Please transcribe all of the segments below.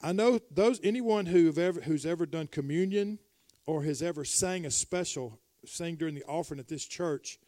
I know those anyone who've ever who's ever done communion or has ever sang a special, sang during the offering at this church,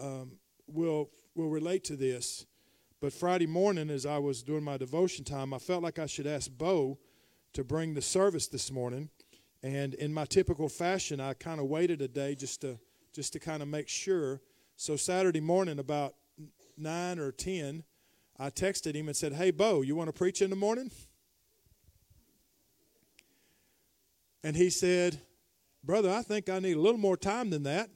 um, will will relate to this. But Friday morning, as I was doing my devotion time, I felt like I should ask Bo to bring the service this morning. And in my typical fashion, I kind of waited a day just to just to kind of make sure. So Saturday morning, about nine or ten, I texted him and said, "Hey, Bo, you want to preach in the morning?" And he said, Brother, I think I need a little more time than that.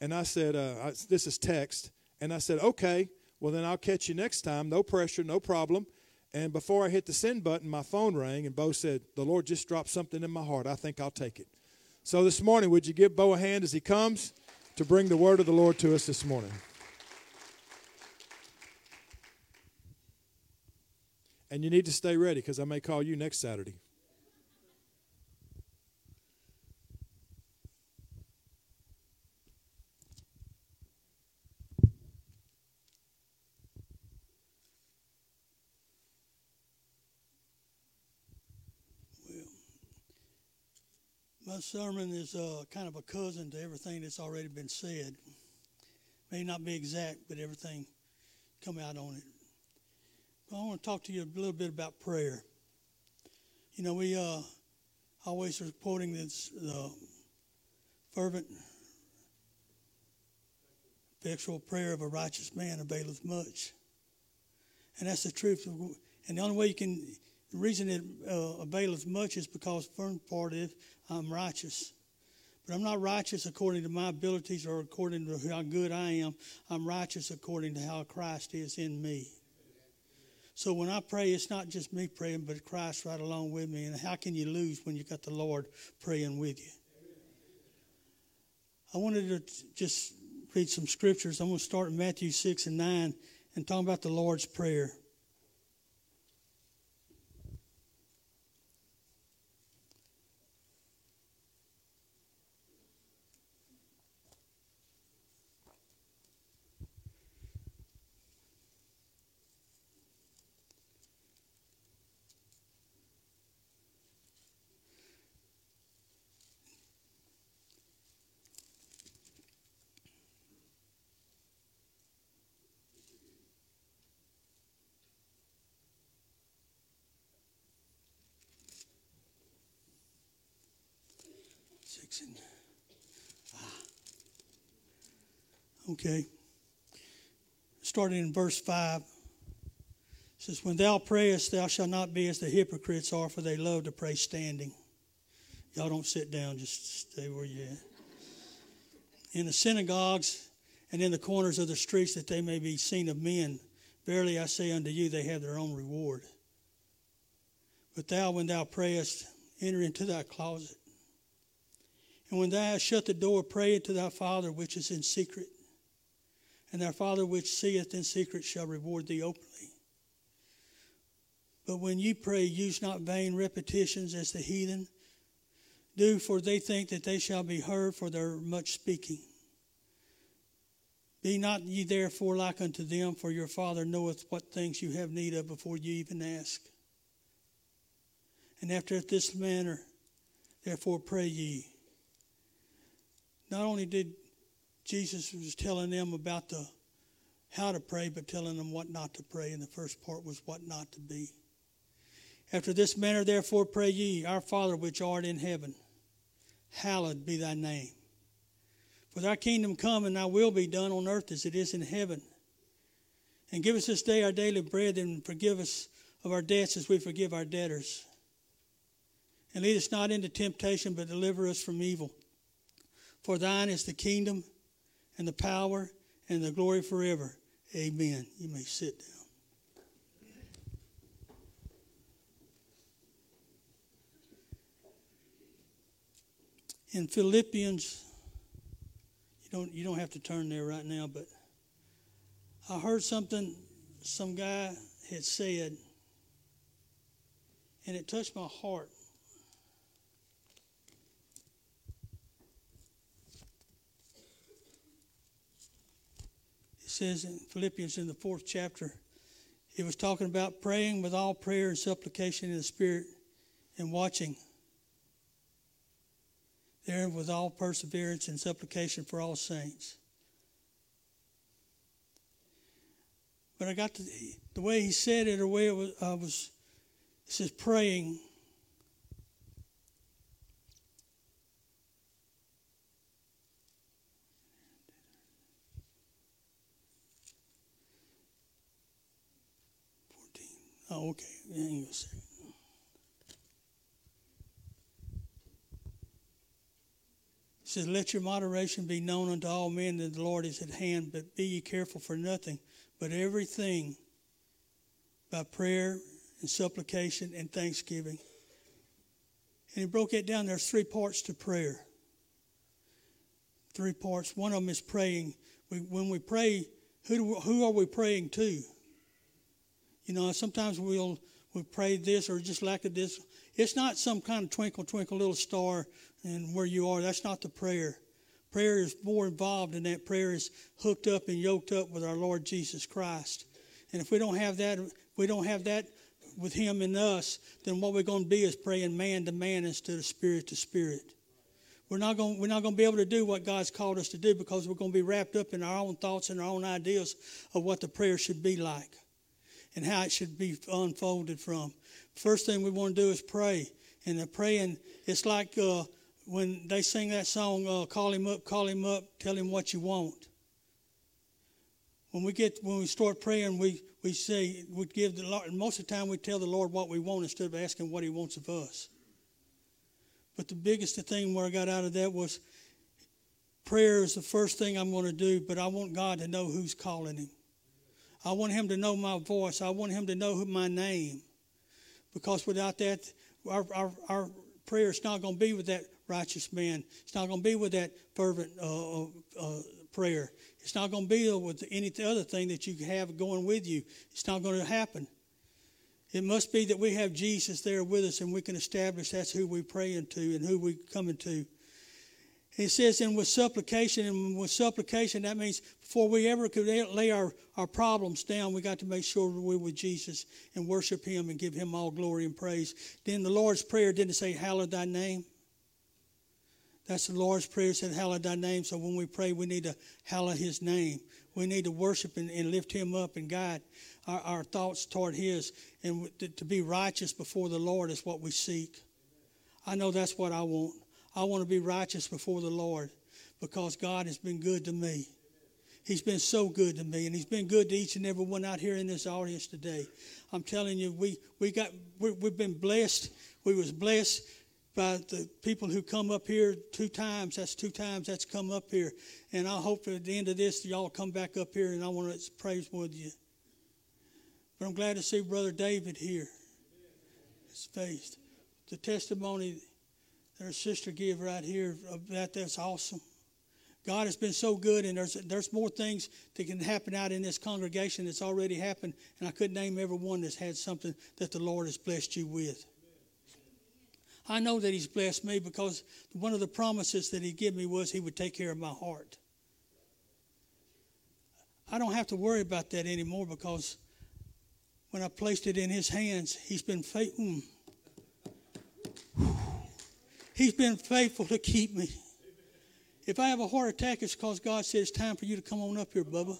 And I said, uh, I, This is text. And I said, Okay, well, then I'll catch you next time. No pressure, no problem. And before I hit the send button, my phone rang, and Bo said, The Lord just dropped something in my heart. I think I'll take it. So this morning, would you give Bo a hand as he comes to bring the word of the Lord to us this morning? And you need to stay ready because I may call you next Saturday. My sermon is uh, kind of a cousin to everything that's already been said. May not be exact, but everything come out on it. But I want to talk to you a little bit about prayer. You know, we uh, always are quoting this fervent, effectual prayer of a righteous man availeth much. And that's the truth. And the only way you can the reason it uh, availeth much is because first part is I'm righteous. But I'm not righteous according to my abilities or according to how good I am. I'm righteous according to how Christ is in me. So when I pray, it's not just me praying, but Christ right along with me. And how can you lose when you got the Lord praying with you? I wanted to just read some scriptures. I'm going to start in Matthew 6 and 9 and talk about the Lord's Prayer. Okay. Starting in verse five. It says, When thou prayest, thou shalt not be as the hypocrites are, for they love to pray standing. Y'all don't sit down, just stay where you're at. In the synagogues and in the corners of the streets, that they may be seen of men. Verily I say unto you, they have their own reward. But thou, when thou prayest, enter into thy closet and when thou hast shut the door, pray unto thy Father which is in secret. And thy Father which seeth in secret shall reward thee openly. But when ye pray, use not vain repetitions as the heathen do, for they think that they shall be heard for their much speaking. Be not ye therefore like unto them, for your Father knoweth what things you have need of before you even ask. And after this manner, therefore pray ye not only did Jesus was telling them about the how to pray, but telling them what not to pray. And the first part was what not to be. After this manner, therefore, pray ye, Our Father which art in heaven, hallowed be thy name. For thy kingdom come, and thy will be done on earth as it is in heaven. And give us this day our daily bread, and forgive us of our debts as we forgive our debtors. And lead us not into temptation, but deliver us from evil. For thine is the kingdom and the power and the glory forever. Amen. You may sit down. In Philippians, you don't you don't have to turn there right now, but I heard something some guy had said, and it touched my heart. Says in Philippians in the fourth chapter, he was talking about praying with all prayer and supplication in the Spirit, and watching there with all perseverance and supplication for all saints. But I got the, the way he said it, or the way it was, I was, it says praying. Oh, okay. Hang on a second. It says, Let your moderation be known unto all men that the Lord is at hand, but be ye careful for nothing, but everything by prayer and supplication and thanksgiving. And he broke it down. There's three parts to prayer. Three parts. One of them is praying. We, when we pray, who, do, who are we praying to? You know, sometimes we'll we pray this or just lack of this. It's not some kind of twinkle, twinkle little star and where you are. That's not the prayer. Prayer is more involved in that. Prayer is hooked up and yoked up with our Lord Jesus Christ. And if we don't have that, we don't have that with Him in us, then what we're going to be is praying man to man instead of spirit to spirit. We're not going, we're not going to be able to do what God's called us to do because we're going to be wrapped up in our own thoughts and our own ideas of what the prayer should be like and how it should be unfolded from. First thing we want to do is pray. And the praying, it's like uh, when they sing that song, uh, "Call Him Up, Call Him Up, Tell Him What You Want." When we get when we start praying, we we say we give the Lord. Most of the time, we tell the Lord what we want instead of asking what He wants of us. But the biggest thing where I got out of that was prayer is the first thing I'm going to do. But I want God to know who's calling Him. I want Him to know my voice. I want Him to know my name, because without that, our our, our prayer is not going to be with that righteous man. It's not going to be with that fervent uh, uh, prayer. It's not going to be with any other thing that you have going with you. It's not going to happen. It must be that we have Jesus there with us and we can establish that's who we pray into and who we come into. It says, and with supplication, and with supplication, that means before we ever could lay our, our problems down, we got to make sure we're with Jesus and worship Him and give Him all glory and praise. Then the Lord's Prayer didn't say, Hallowed thy name. That's the Lord's Prayer said, Hallowed thy name. So when we pray, we need to hallow his name. We need to worship and, and lift him up and guide our, our thoughts toward his. And to, to be righteous before the Lord is what we seek. I know that's what I want. I want to be righteous before the Lord because God has been good to me. He's been so good to me, and He's been good to each and every one out here in this audience today. I'm telling you, we we got we, have been blessed. We was blessed by the people who come up here two times. That's two times that's come up here. And I hope at the end of this, y'all come back up here and I want to praise with you. But I'm glad to see Brother David here. His face. The testimony our sister gave right here uh, that that's awesome. God has been so good, and there's there's more things that can happen out in this congregation that's already happened, and I could name every one that's had something that the Lord has blessed you with. I know that He's blessed me because one of the promises that He gave me was He would take care of my heart. I don't have to worry about that anymore because when I placed it in His hands, He's been faithful. He's been faithful to keep me. If I have a heart attack, it's because God said it's time for you to come on up here, Bubba.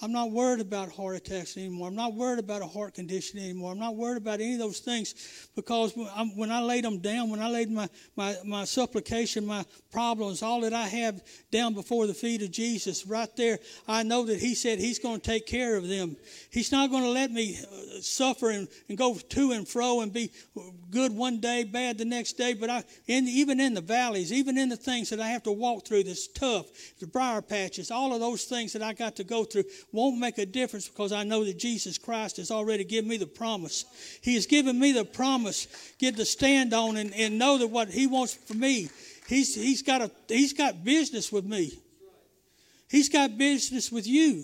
I'm not worried about heart attacks anymore. I'm not worried about a heart condition anymore. I'm not worried about any of those things because when I laid them down, when I laid my, my, my supplication, my problems, all that I have down before the feet of Jesus, right there, I know that He said He's going to take care of them. He's not going to let me uh, suffer and, and go to and fro and be good one day, bad the next day. But I, in, even in the valleys, even in the things that I have to walk through that's tough, the briar patches, all of those things that I got to go through, won't make a difference because I know that Jesus Christ has already given me the promise. He has given me the promise, get to stand on and, and know that what He wants for me, He's, he's, got a, he's got business with me. He's got business with you.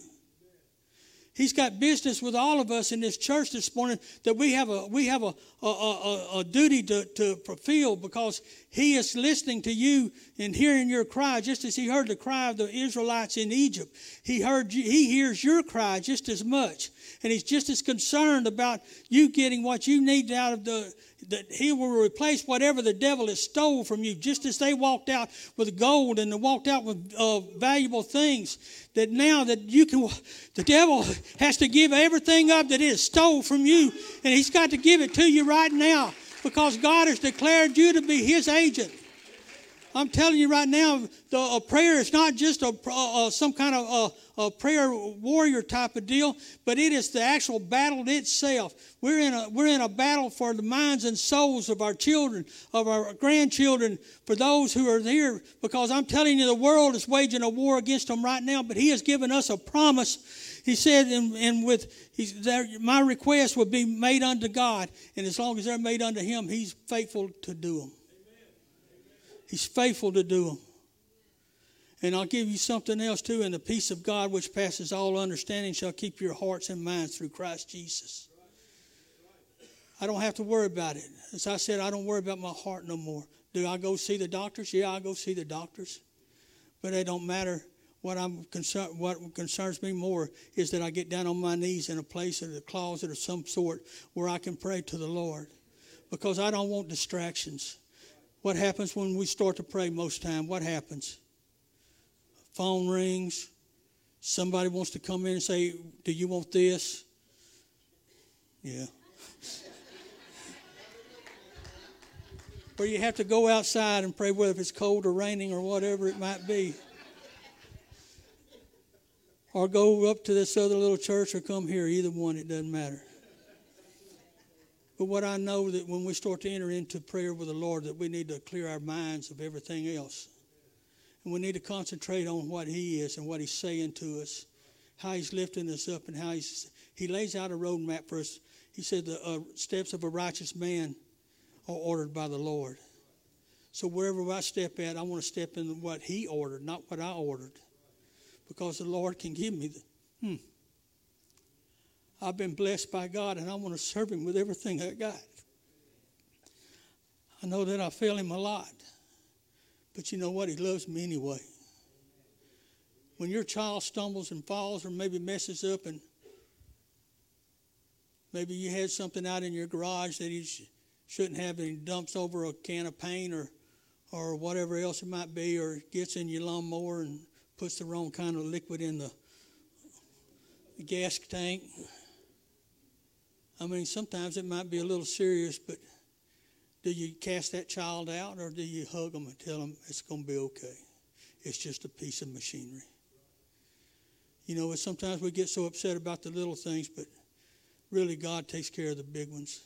He's got business with all of us in this church this morning that we have a we have a, a, a, a, duty to, to fulfill because he is listening to you and hearing your cry just as he heard the cry of the Israelites in Egypt. He heard he hears your cry just as much. And he's just as concerned about you getting what you need out of the that He will replace whatever the devil has stole from you, just as they walked out with gold and walked out with uh, valuable things. That now that you can, the devil has to give everything up that is stole from you, and he's got to give it to you right now because God has declared you to be His agent. I'm telling you right now, the a prayer is not just a, a some kind of a, a, prayer warrior type of deal, but it is the actual battle itself. We're in a we're in a battle for the minds and souls of our children, of our grandchildren, for those who are here. Because I'm telling you, the world is waging a war against them right now. But He has given us a promise. He said, and, and with there, my request will be made unto God, and as long as they're made unto Him, He's faithful to do them. He's faithful to do them. And I'll give you something else too. And the peace of God, which passes all understanding, shall keep your hearts and minds through Christ Jesus. I don't have to worry about it. As I said, I don't worry about my heart no more. Do I go see the doctors? Yeah, I go see the doctors. But it don't matter. What I'm concerned, what concerns me more is that I get down on my knees in a place or a closet of some sort where I can pray to the Lord, because I don't want distractions. What happens when we start to pray most time? What happens? Phone rings. Somebody wants to come in and say, Do you want this? Yeah. or you have to go outside and pray, whether it's cold or raining or whatever it might be. Or go up to this other little church or come here. Either one, it doesn't matter. But what I know that when we start to enter into prayer with the Lord, that we need to clear our minds of everything else. And we need to concentrate on what He is and what He's saying to us, how He's lifting us up, and how He's He lays out a roadmap for us. He said the uh, steps of a righteous man are ordered by the Lord. So wherever I step at, I want to step in what He ordered, not what I ordered, because the Lord can give me the. Hmm. I've been blessed by God and I want to serve Him with everything I got. I know that I fail Him a lot, but you know what? He loves me anyway. When your child stumbles and falls or maybe messes up and maybe you had something out in your garage that he shouldn't have and dumps over a can of paint or or whatever else it might be, or gets in your lawnmower and puts the wrong kind of liquid in the, the gas tank. I mean, sometimes it might be a little serious, but do you cast that child out or do you hug them and tell them it's going to be okay? It's just a piece of machinery. You know, sometimes we get so upset about the little things, but really God takes care of the big ones.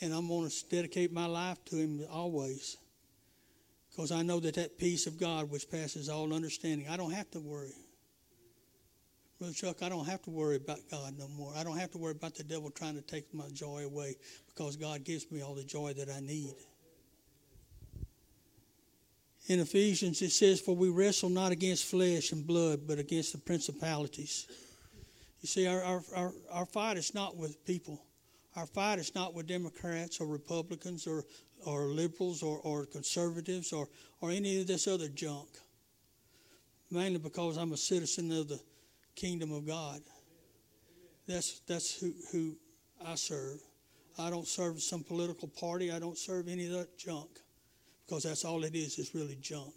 And I'm going to dedicate my life to Him always because I know that that peace of God, which passes all understanding, I don't have to worry. Brother Chuck, I don't have to worry about God no more. I don't have to worry about the devil trying to take my joy away because God gives me all the joy that I need. In Ephesians, it says, For we wrestle not against flesh and blood, but against the principalities. You see, our, our, our, our fight is not with people. Our fight is not with Democrats or Republicans or, or liberals or, or conservatives or, or any of this other junk. Mainly because I'm a citizen of the kingdom of God. That's, that's who, who I serve. I don't serve some political party. I don't serve any of that junk because that's all it is, is really junk.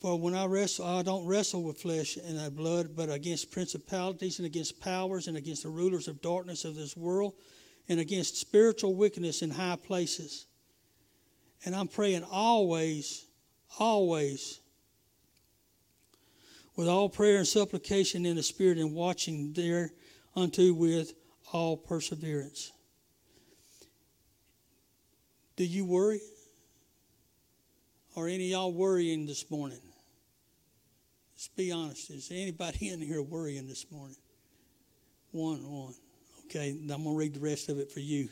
For when I wrestle, I don't wrestle with flesh and blood, but against principalities and against powers and against the rulers of darkness of this world and against spiritual wickedness in high places. And I'm praying always, always with all prayer and supplication in the Spirit and watching thereunto with all perseverance. Do you worry? Are any of y'all worrying this morning? Let's be honest. Is anybody in here worrying this morning? One, one. Okay, I'm going to read the rest of it for you.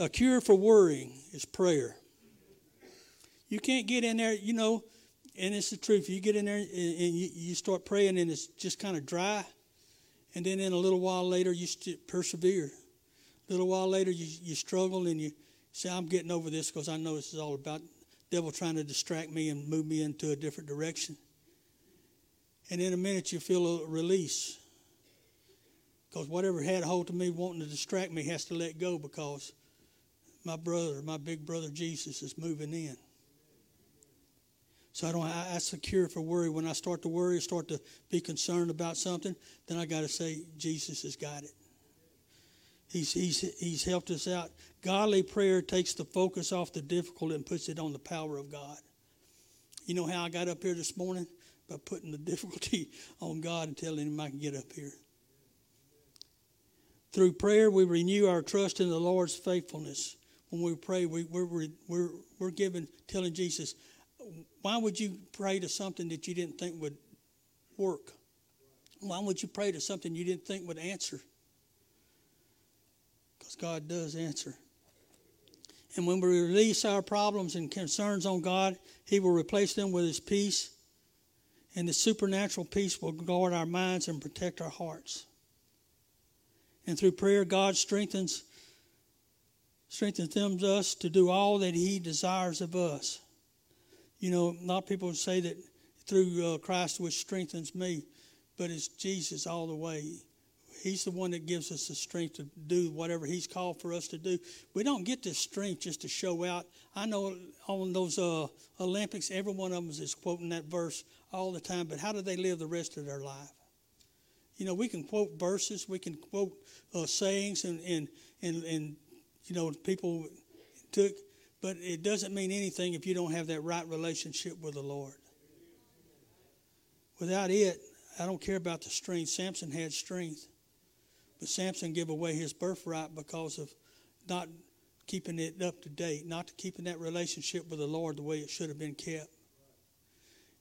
A cure for worrying is prayer. You can't get in there, you know, and it's the truth. You get in there and you, you start praying and it's just kind of dry. And then in a little while later, you persevere. A little while later, you, you struggle and you say, I'm getting over this because I know this is all about devil trying to distract me and move me into a different direction. And in a minute, you feel a release Because whatever had a hold of me wanting to distract me has to let go because my brother, my big brother Jesus, is moving in. So I don't. I, that's the cure for worry. When I start to worry, start to be concerned about something, then I got to say Jesus has got it. He's he's he's helped us out. Godly prayer takes the focus off the difficult and puts it on the power of God. You know how I got up here this morning? By putting the difficulty on God and telling Him I can get up here. Through prayer, we renew our trust in the Lord's faithfulness. When we pray, we, we're, we're, we're given, telling Jesus, why would you pray to something that you didn't think would work? Why would you pray to something you didn't think would answer? Because God does answer. And when we release our problems and concerns on God, He will replace them with His peace. And the supernatural peace will guard our minds and protect our hearts. And through prayer, God strengthens strengthens us to do all that He desires of us. You know, a lot of people say that through uh, Christ, which strengthens me, but it's Jesus all the way. He's the one that gives us the strength to do whatever He's called for us to do. We don't get this strength just to show out. I know on those uh, Olympics, every one of them is quoting that verse all the time, but how do they live the rest of their life? You know, we can quote verses, we can quote uh, sayings, and, and, and, and, you know, people took, but it doesn't mean anything if you don't have that right relationship with the Lord. Without it, I don't care about the strength. Samson had strength, but Samson gave away his birthright because of not keeping it up to date, not keeping that relationship with the Lord the way it should have been kept.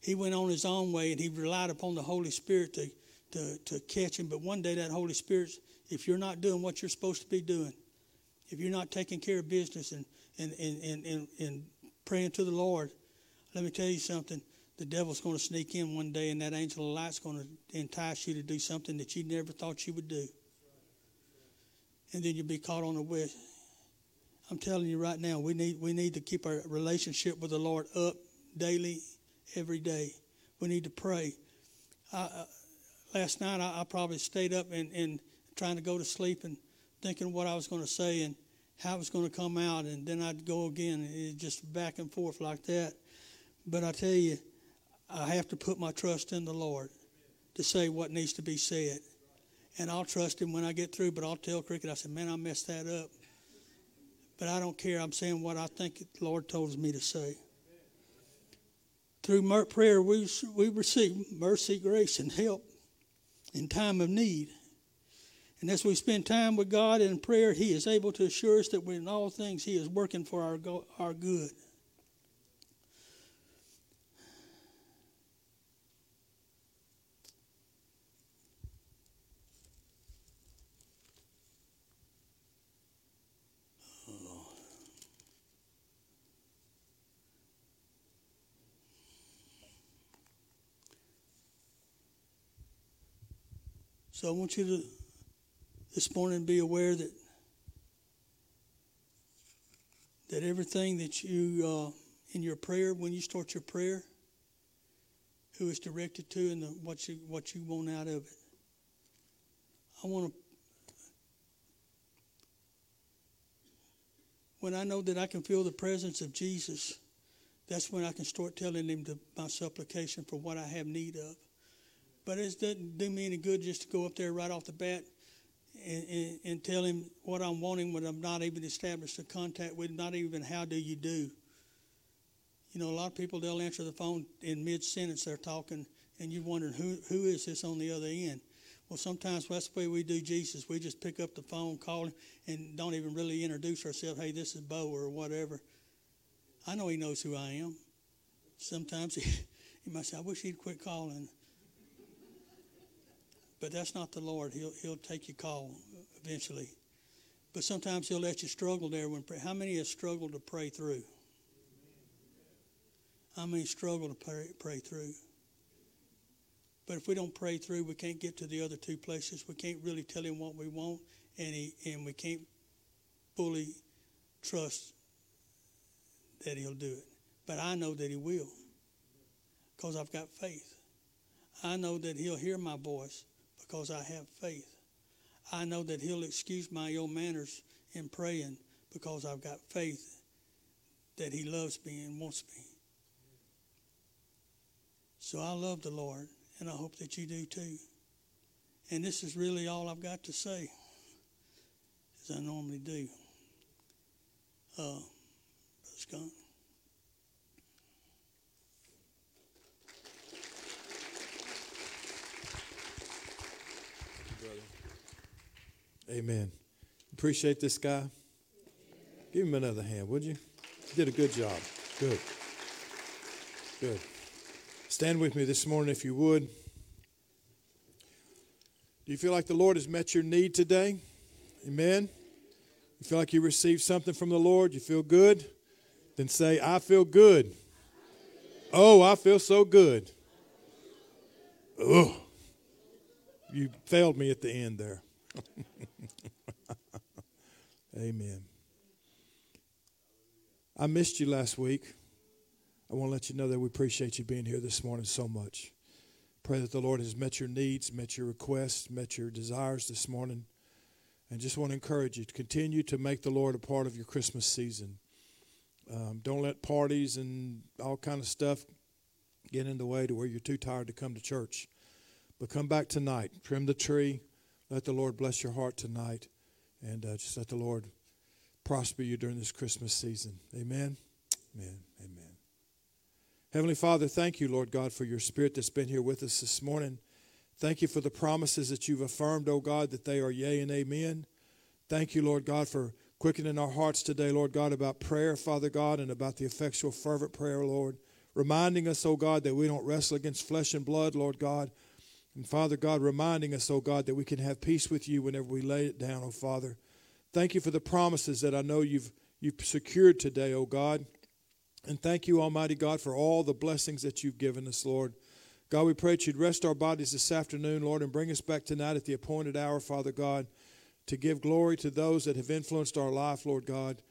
He went on his own way and he relied upon the Holy Spirit to to, to catch him. But one day, that Holy Spirit, if you're not doing what you're supposed to be doing, if you're not taking care of business and, and, and, and, and, and praying to the Lord, let me tell you something. The devil's going to sneak in one day, and that angel of light's going to entice you to do something that you never thought you would do. And then you'll be caught on the way. I'm telling you right now, we need, we need to keep our relationship with the Lord up daily, every day. We need to pray. I, uh, last night I, I probably stayed up and, and trying to go to sleep and thinking what I was going to say and how it was going to come out, and then I'd go again, just back and forth like that. But I tell you, I have to put my trust in the Lord to say what needs to be said. And I'll trust Him when I get through, but I'll tell Cricket, I said, man, I messed that up. But I don't care. I'm saying what I think the Lord told me to say. Through prayer, we, we receive mercy, grace, and help in time of need. And as we spend time with God in prayer, He is able to assure us that in all things He is working for our, go- our good. So I want you to this morning be aware that that everything that you uh, in your prayer when you start your prayer, who is directed to and the, what you what you want out of it. I want to. When I know that I can feel the presence of Jesus, that's when I can start telling him the, my supplication for what I have need of. But it doesn't do me any good just to go up there right off the bat and, and, and tell him what I'm wanting when I'm not even established a contact with him, not even how do you do. You know, a lot of people, they'll answer the phone in mid sentence, they're talking, and you're wondering, who, who is this on the other end? Well, sometimes that's the way we do Jesus. We just pick up the phone, call him, and don't even really introduce ourselves. Hey, this is Bo or whatever. I know he knows who I am. Sometimes he, he might say, I wish he'd quit calling. But that's not the Lord. He'll, he'll take your call eventually. But sometimes He'll let you struggle there. When pray. How many have struggled to pray through? How many struggle to pray, pray through? But if we don't pray through, we can't get to the other two places. We can't really tell Him what we want, and, he, and we can't fully trust that He'll do it. But I know that He will because I've got faith. I know that He'll hear my voice because I have faith. I know that He'll excuse my ill manners in praying because I've got faith that He loves me and wants me. So I love the Lord, and I hope that you do too. And this is really all I've got to say, as I normally do. Uh, Scott. Amen. Appreciate this guy. Give him another hand, would you? Did a good job. Good. Good. Stand with me this morning if you would. Do you feel like the Lord has met your need today? Amen. You feel like you received something from the Lord? You feel good? Then say, I feel good. Oh, I feel so good. Oh, you failed me at the end there. Amen. I missed you last week. I want to let you know that we appreciate you being here this morning so much. Pray that the Lord has met your needs, met your requests, met your desires this morning. And just want to encourage you to continue to make the Lord a part of your Christmas season. Um, don't let parties and all kind of stuff get in the way to where you're too tired to come to church. But come back tonight, trim the tree, let the Lord bless your heart tonight, and uh, just let the Lord prosper you during this Christmas season. Amen. Amen. Amen. Heavenly Father, thank you, Lord God, for your spirit that's been here with us this morning. Thank you for the promises that you've affirmed, O oh God, that they are yea and amen. Thank you, Lord God, for quickening our hearts today, Lord God, about prayer, Father God, and about the effectual, fervent prayer, Lord. Reminding us, O oh God, that we don't wrestle against flesh and blood, Lord God, and Father God, reminding us, oh God, that we can have peace with you whenever we lay it down, oh Father. Thank you for the promises that I know you've, you've secured today, oh God. And thank you, Almighty God, for all the blessings that you've given us, Lord. God, we pray that you'd rest our bodies this afternoon, Lord, and bring us back tonight at the appointed hour, Father God, to give glory to those that have influenced our life, Lord God,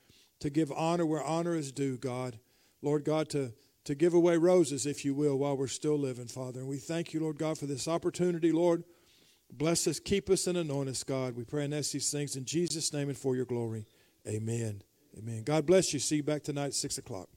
to give honor where honor is due, God. Lord God, to to give away roses, if you will, while we're still living, Father. And we thank you, Lord God, for this opportunity, Lord. Bless us, keep us, and anoint us, God. We pray and ask these things in Jesus' name and for your glory. Amen. Amen. God bless you. See you back tonight at 6 o'clock.